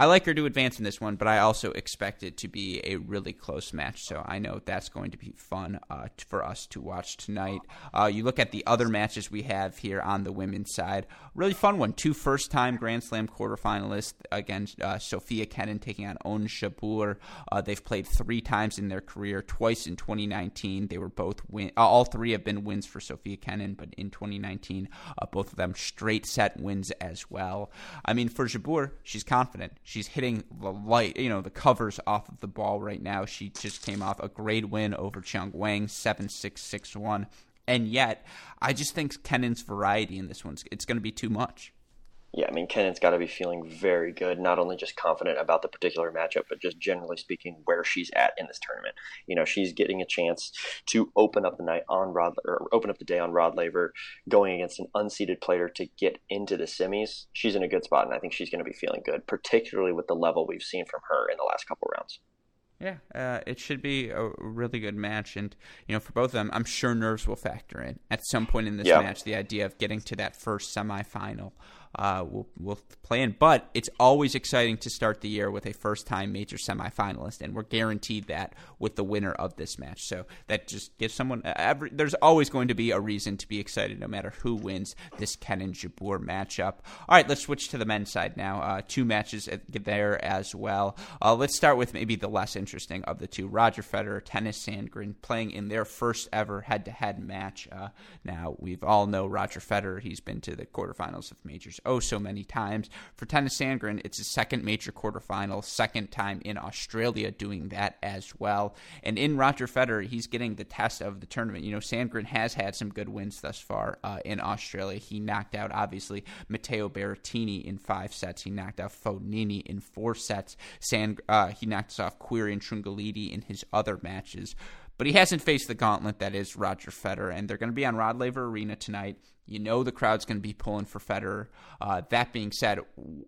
I like her to advance in this one, but I also expect it to be a really close match. So I know that's going to be fun uh, for us to watch tonight. Uh, you look at the other matches we have here on the women's side. Really fun one. Two first time Grand Slam quarterfinalists against uh, Sofia Kenin taking on Ons Jabeur. Uh, they've played three times in their career, twice in 2019. They were both win. Uh, all three have been wins for Sofia Kenin, but in 2019, uh, both of them straight set wins as well. I mean, for Jabeur, she's confident She's hitting the light, you know, the covers off of the ball right now. She just came off a great win over Qiang Wang, 7 6 6 1. And yet, I just think Kenin's variety in this one, it's going to be too much. Yeah, I mean, Kenin's got to be feeling very good, not only just confident about the particular matchup, but just generally speaking, where she's at in this tournament. You know, she's getting a chance to open up the night on Rod, or open up the day on Rod Laver, going against an unseeded player to get into the semis. She's in a good spot, and I think she's going to be feeling good, particularly with the level we've seen from her in the last couple rounds. Yeah, uh, it should be a really good match, and you know, for both of them, I'm sure nerves will factor in at some point in this yeah. match. The idea of getting to that first semifinal uh, will will. But it's always exciting to start the year with a first time major semifinalist, and we're guaranteed that with the winner of this match. So that just gives someone every. There's always going to be a reason to be excited, no matter who wins this Kenin Jabeur matchup. All right, let's switch to the men's side now. Uh, two matches there as well. Uh, let's start with maybe the less interesting of the two. Roger Federer, Tennys Sandgren playing in their first ever head to head match. Uh, now we've all know Roger Federer. He's been to the quarterfinals of majors oh so many times. For Tennys Sandgren, it's his second major quarterfinal, second time in Australia doing that as well. And in Roger Federer, he's getting the test of the tournament. You know, Sandgren has had some good wins thus far uh, in Australia. He knocked out, obviously, Matteo Berrettini in five sets. He knocked out Fognini in four sets. Sand, uh, he knocked off Querrey and Trungelliti in his other matches. But he hasn't faced the gauntlet that is Roger Federer, and they're going to be on Rod Laver Arena tonight. You know the crowd's going to be pulling for Federer. Uh, that being said,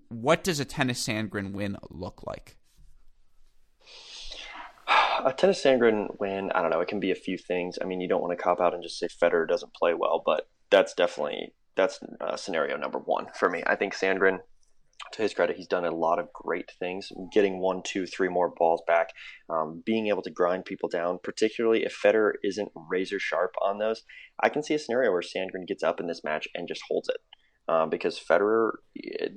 what does a Tennys Sandgren win look like? A Tennys Sandgren win, I don't know. It can be a few things. I mean, you don't want to cop out and just say Federer doesn't play well, but that's definitely that's uh, scenario number one for me. I think Sandgren to his credit, he's done a lot of great things, getting one, two, three more balls back, um, being able to grind people down, particularly if Federer isn't razor sharp on those. I can see a scenario where Sandgren gets up in this match and just holds it. Um, because Federer,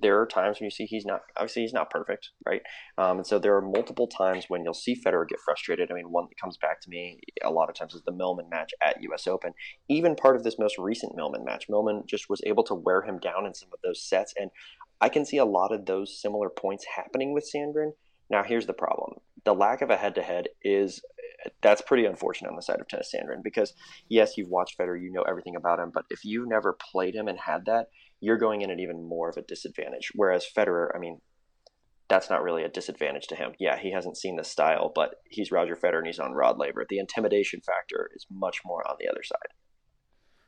there are times when you see he's not obviously he's not perfect, right? Um, and so there are multiple times when you'll see Federer get frustrated. I mean, one that comes back to me a lot of times is the Millman match at U.S. Open. Even part of this most recent Millman match, Millman just was able to wear him down in some of those sets, and I can see a lot of those similar points happening with Sandgren. Now, here's the problem: the lack of a head-to-head is that's pretty unfortunate on the side of Tennys Sandgren because yes, you've watched Federer, you know everything about him, but if you've never played him and had that, you're going in at even more of a disadvantage. Whereas Federer, I mean, that's not really a disadvantage to him. Yeah, he hasn't seen the style, but he's Roger Federer and he's on Rod Laver. The intimidation factor is much more on the other side.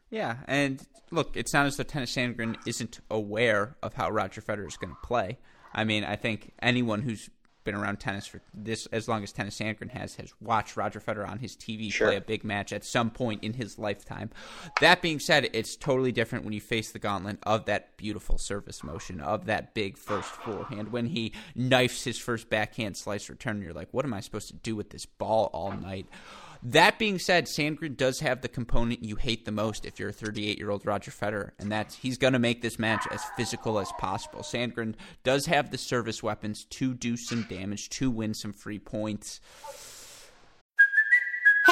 Yeah, and look, it's not as though Tennys Sandgren isn't aware of how Roger Federer is going to play. I mean, I think anyone who's been around tennis for this as long as Tennys Sandgren has has watched Roger Federer on his TV sure. play a big match at some point in his lifetime. That being said, it's totally different when you face the gauntlet of that beautiful service motion of that big first forehand when he knifes his first backhand slice return. You're like, what am I supposed to do with this ball all night? That being said, Sandgren does have the component you hate the most if you're a 38 year old Roger Federer, and that's he's going to make this match as physical as possible. Sandgren does have the service weapons to do some damage, to win some free points.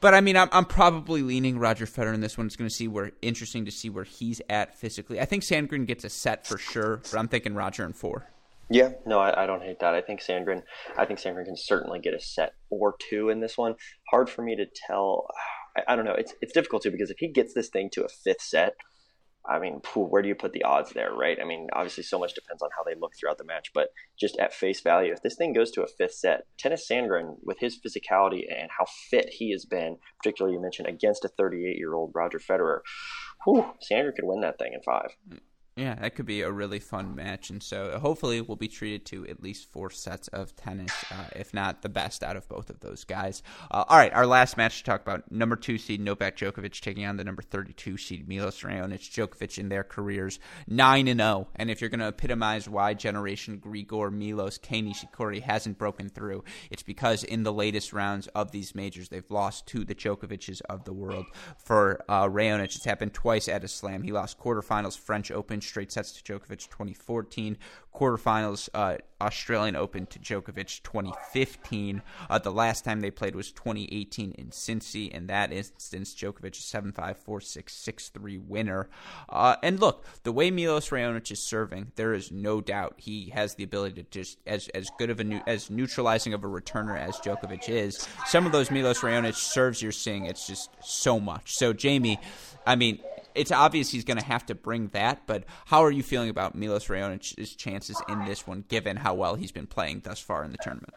But I mean, I'm, I'm probably leaning Roger Federer in this one. It's going to see where interesting to see where he's at physically. I think Sandgren gets a set for sure, but I'm thinking Roger in four. Yeah, no, I, I, don't hate that. I think Sandgren, I think Sandgren can certainly get a set or two in this one. Hard for me to tell. I, I don't know. It's it's difficult too because if he gets this thing to a fifth set, I mean, where do you put the odds there, right? I mean, obviously, so much depends on how they look throughout the match, but just at face value, if this thing goes to a fifth set, Tennys Sandgren, with his physicality and how fit he has been, particularly you mentioned against a 38 year old Roger Federer, whew, Sandgren could win that thing in five. Yeah, that could be a really fun match, and so hopefully we'll be treated to at least four sets of tennis, uh, if not the best out of both of those guys. Uh, all right, our last match to talk about: number two seed Novak Djokovic taking on the number thirty-two seed Milos Raonic. Djokovic in their careers nine and zero, oh. and if you're going to epitomize why Generation Grigor, Milos, Kei hasn't broken through, it's because in the latest rounds of these majors they've lost to the Djokovic's of the world. For uh, Raonic, it's happened twice at a Slam. He lost quarterfinals French Open straight sets to Djokovic 2014, quarterfinals uh, Australian Open to Djokovic 2015. Uh, the last time they played was 2018 in Cincy. In that instance, Djokovic is 7 5 4 6 6 3 winner. Uh, and look, the way Milos Raonic is serving, there is no doubt he has the ability to just, as, as good of a, new, as neutralizing of a returner as Djokovic is, some of those Milos Raonic serves you're seeing, it's just so much. So, Jamie, I mean, it's obvious he's going to have to bring that. But how are you feeling about Milos Raonic's chances in this one, given how well he's been playing thus far in the tournament?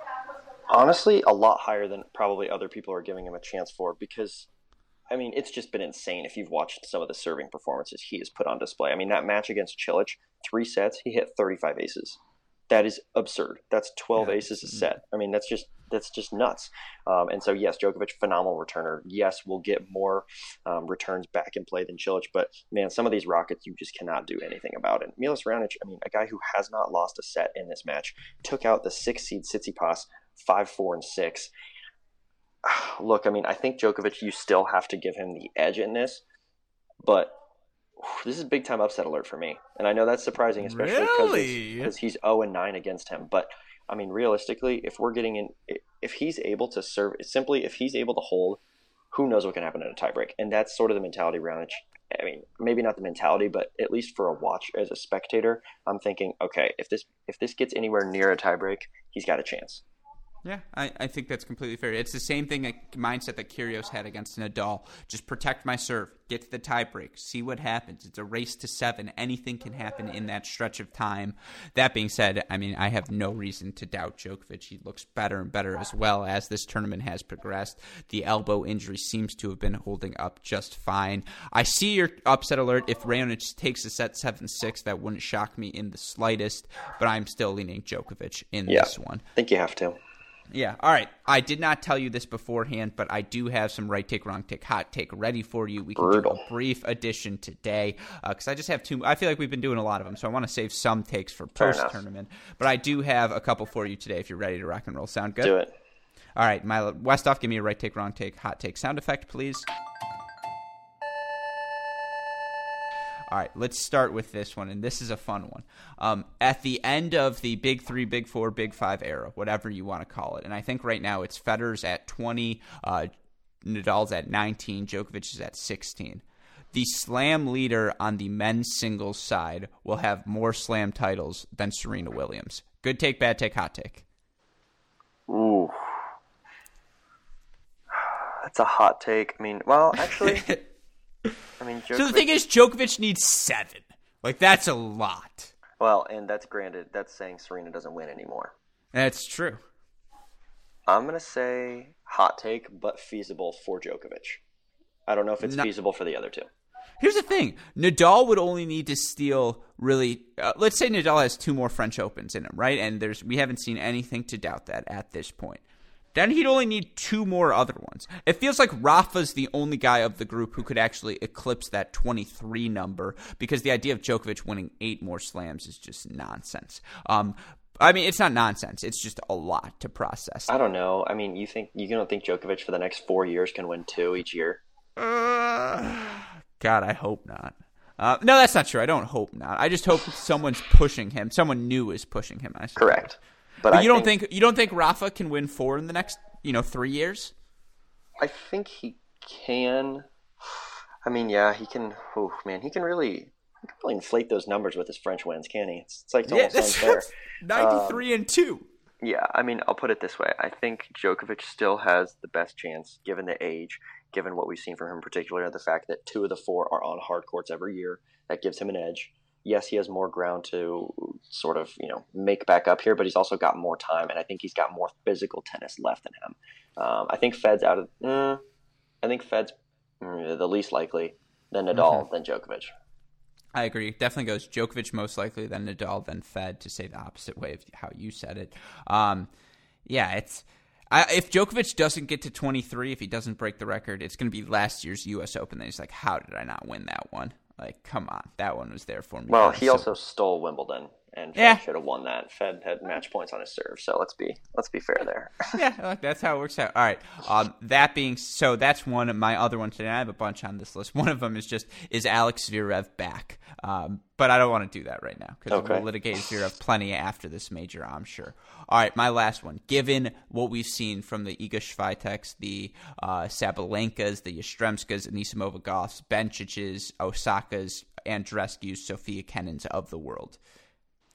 Honestly, a lot higher than probably other people are giving him a chance for because. I mean, it's just been insane if you've watched some of the serving performances he has put on display. I mean, that match against Cilic, three sets, he hit 35 aces. That is absurd. That's 12 yeah. aces a set. I mean, that's just that's just nuts. Um, and so, yes, Djokovic, phenomenal returner. Yes, we'll get more um, returns back in play than Cilic, but man, some of these rockets you just cannot do anything about. And Milos Raonic, I mean, a guy who has not lost a set in this match, took out the six seed Tsitsipas five, four, and six. Look, I mean, I think Djokovic, you still have to give him the edge in this, but this is a big time upset alert for me. And I know that's surprising, especially because really? he's 0 and 9 against him. But I mean, realistically, if we're getting in, if he's able to serve, simply if he's able to hold, who knows what can happen in a tiebreak? And that's sort of the mentality around it. I mean, maybe not the mentality, but at least for a watch as a spectator, I'm thinking, okay, if this if this gets anywhere near a tiebreak, he's got a chance. Yeah, I, I think that's completely fair. It's the same thing, a mindset that Kyrgios had against Nadal. Just protect my serve, get to the tiebreak, see what happens. It's a race to seven. Anything can happen in that stretch of time. That being said, I mean, I have no reason to doubt Djokovic. He looks better and better as well as this tournament has progressed. The elbow injury seems to have been holding up just fine. I see your upset alert. If Raonic takes a set 7 6, that wouldn't shock me in the slightest, but I'm still leaning Djokovic in yeah, this one. I think you have to. Yeah. All right. I did not tell you this beforehand, but I do have some right take, wrong take, hot take ready for you. We can Brutal. do a brief addition today because uh, I just have two. I feel like we've been doing a lot of them, so I want to save some takes for post tournament. But I do have a couple for you today if you're ready to rock and roll. Sound good? Do it. All right, my Westoff, give me a right take, wrong take, hot take sound effect, please. All right, let's start with this one, and this is a fun one. Um, at the end of the Big Three, Big Four, Big Five era, whatever you want to call it, and I think right now it's Federer's at 20, uh, Nadal's at 19, Djokovic is at 16. The slam leader on the men's singles side will have more slam titles than Serena Williams. Good take, bad take, hot take. Ooh. That's a hot take. I mean, well, actually, I mean, Djokovic, So the thing is, Djokovic needs seven. Like that's a lot. well, and that's granted. That's saying Serena doesn't win anymore. That's true. I'm gonna say hot take, but feasible for Djokovic. I don't know if it's No- feasible for the other two. Here's the thing: Nadal would only need to steal really. Uh, let's say Nadal has two more French Opens in him, right? And there's we haven't seen anything to doubt that at this point. Then he'd only need two more other ones. It feels like Rafa's the only guy of the group who could actually eclipse that 23 number because the idea of Djokovic winning eight more slams is just nonsense. Um, I mean, it's not nonsense. It's just a lot to process. I don't know. I mean, you think you don't think Djokovic for the next four years can win two each year? God, I hope not. Uh, no, that's not true. I don't hope not. I just hope someone's pushing him. Someone new is pushing him. I. Correct. But, But I you don't think, you don't think Rafa can win four in the next you know three years? I think he can. I mean, yeah, he can. Oh man, he can really, he can really inflate those numbers with his French wins, can he? It's, it's like it's Yeah, almost that's, unfair. that's ninety-three um, and two. Yeah, I mean, I'll put it this way. I think Djokovic still has the best chance, given the age, given what we've seen from him, particularly the fact that two of the four are on hard courts every year. That gives him an edge. Yes, he has more ground to sort of, you know, make back up here, but he's also got more time, and I think he's got more physical tennis left in him. Um, I think Fed's out of. Uh, I think Fed's mm, the least likely than Nadal than Djokovic. I agree. Definitely goes Djokovic most likely, then Nadal, then Fed. To say the opposite way of how you said it. Um, yeah, it's. I, if Djokovic doesn't get to 23, if he doesn't break the record, it's going to be last year's U.S. Open. Then he's like, "How did I not win that one? Like, come on, that one was there for me." Well, he So- also stole Wimbledon, and Fed Yeah. should have won that. Fed had match points on his serve, so let's be let's be fair there. yeah, that's how it works out. All right. Um, that being so, that's one of my other ones today. I have a bunch on this list. One of them is just is Alex Zverev back? Um, but I don't want to do that right now because Okay. we'll litigate Zverev plenty after this major, I'm sure. All right, my last one. Given what we've seen from the Iga Swiatek's, the uh, Sabalenkas, the Yastremskas, Anisimova Gauffs, Bencic's, Osaka's, Andreescu's, Sofia Kenin's of the world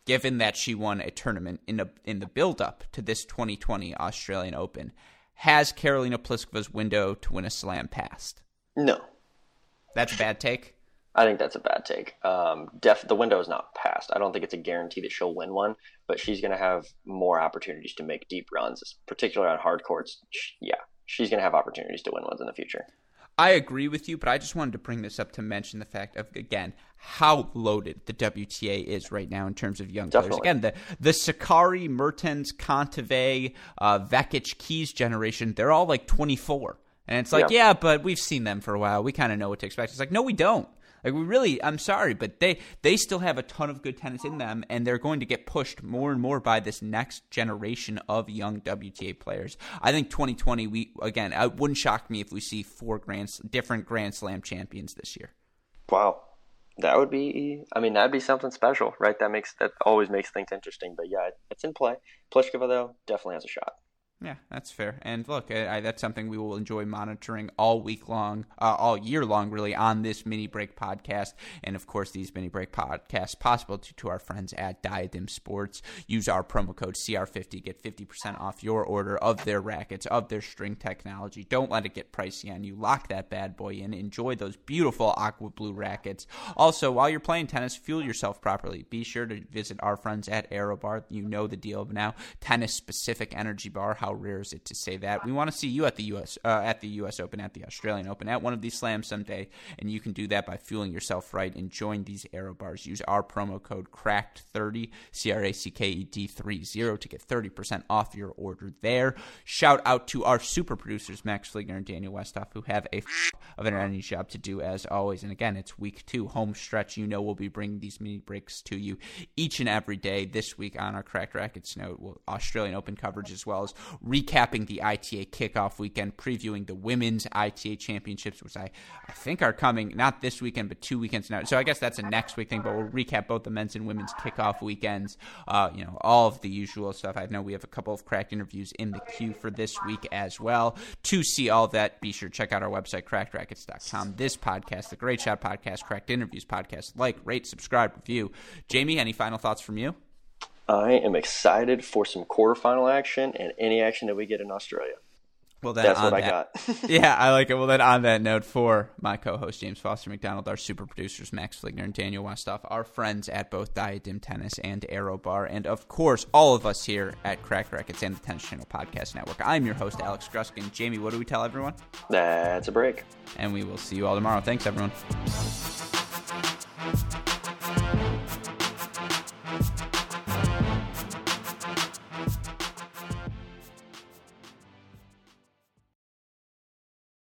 given that she won a tournament in the in the build up to this 2020 Australian Open, has Karolina Pliskova's window to win a slam passed? No, That's a bad take. I think that's a bad take. Um, def- the window is not passed. I don't think it's a guarantee that she'll win one, but she's going to have more opportunities to make deep runs, particularly on hard courts. Sh- Yeah, she's going to have opportunities to win ones in the future. I agree with you, but I just wanted to bring this up to mention the fact of again how loaded the WTA is right now in terms of young players. Again, the the Sakkari, Mertens, Kontaveit, uh, Vekic, Keys generation, they're all like 24. And it's like, Yeah. yeah, but we've seen them for a while. We kind of know what to expect. It's like, no, we don't. Like we really, I'm sorry, but they they still have a ton of good tennis in them, and they're going to get pushed more and more by this next generation of young WTA players. I think 2020, we again, it wouldn't shock me if we see four grand, different Grand Slam champions this year. Wow, that would be. I mean, that'd be something special, right? That makes that always makes things interesting. But yeah, it's in play. Pliskova though definitely has a shot. Yeah, that's fair. And look, I, I, that's something we will enjoy monitoring all week long, uh, all year long, really, on this mini break podcast. And of course, these mini break podcasts possible to, to our friends at Diadem Sports. Use our promo code CR50, get 50% off your order of their rackets, of their string technology. Don't let it get pricey on you. Lock that bad boy in. Enjoy those beautiful aqua blue rackets. Also, while you're playing tennis, fuel yourself properly. Be sure to visit our friends at ArrowBar. You know the deal now. Tennis specific energy bar. How rare is it to say that? We want to see you at the U.S. Uh, at the U.S. Open, at the Australian Open, at one of these slams someday, and you can do that by fueling yourself right and join these arrow bars. Use our promo code CRACKED30 C R A C K E D 30 to get 30% off your order there. Shout out to our super producers Max Fligner and Daniel Westhoff who have a f- of an energy job to do as always. And again, it's week two home stretch. You know we'll be bringing these mini breaks to you each and every day this week on our Cracked Racquets note. Australian Open coverage as well as recapping the ITA kickoff weekend, previewing the women's ITA championships, which I, I think are coming not this weekend, but two weekends now. So I guess that's a next week thing, but we'll recap both the men's and women's kickoff weekends. Uh, you know, all of the usual stuff. I know we have a couple of cracked interviews in the queue for this week as well. To see all that, be sure to check out our website, crackrackets.com. This podcast, the Great Shot Podcast, Cracked Interviews Podcast. Like, rate, subscribe, review. Jamie, any final thoughts from you? I am excited for some quarterfinal action and any action that we get in Australia. Well, then That's what that, I got. yeah, I like it. Well, then on that note, for my co-host James Foster McDonald, our super producers Max Fligner and Daniel Westoff, our friends at both Diadem Tennis and ArrowBar, and of course all of us here at Crack Rackets and the Tennis Channel Podcast Network. I'm your host Alex Gruskin. Jamie, what do we tell everyone? That's a break. And we will see you all tomorrow. Thanks, everyone.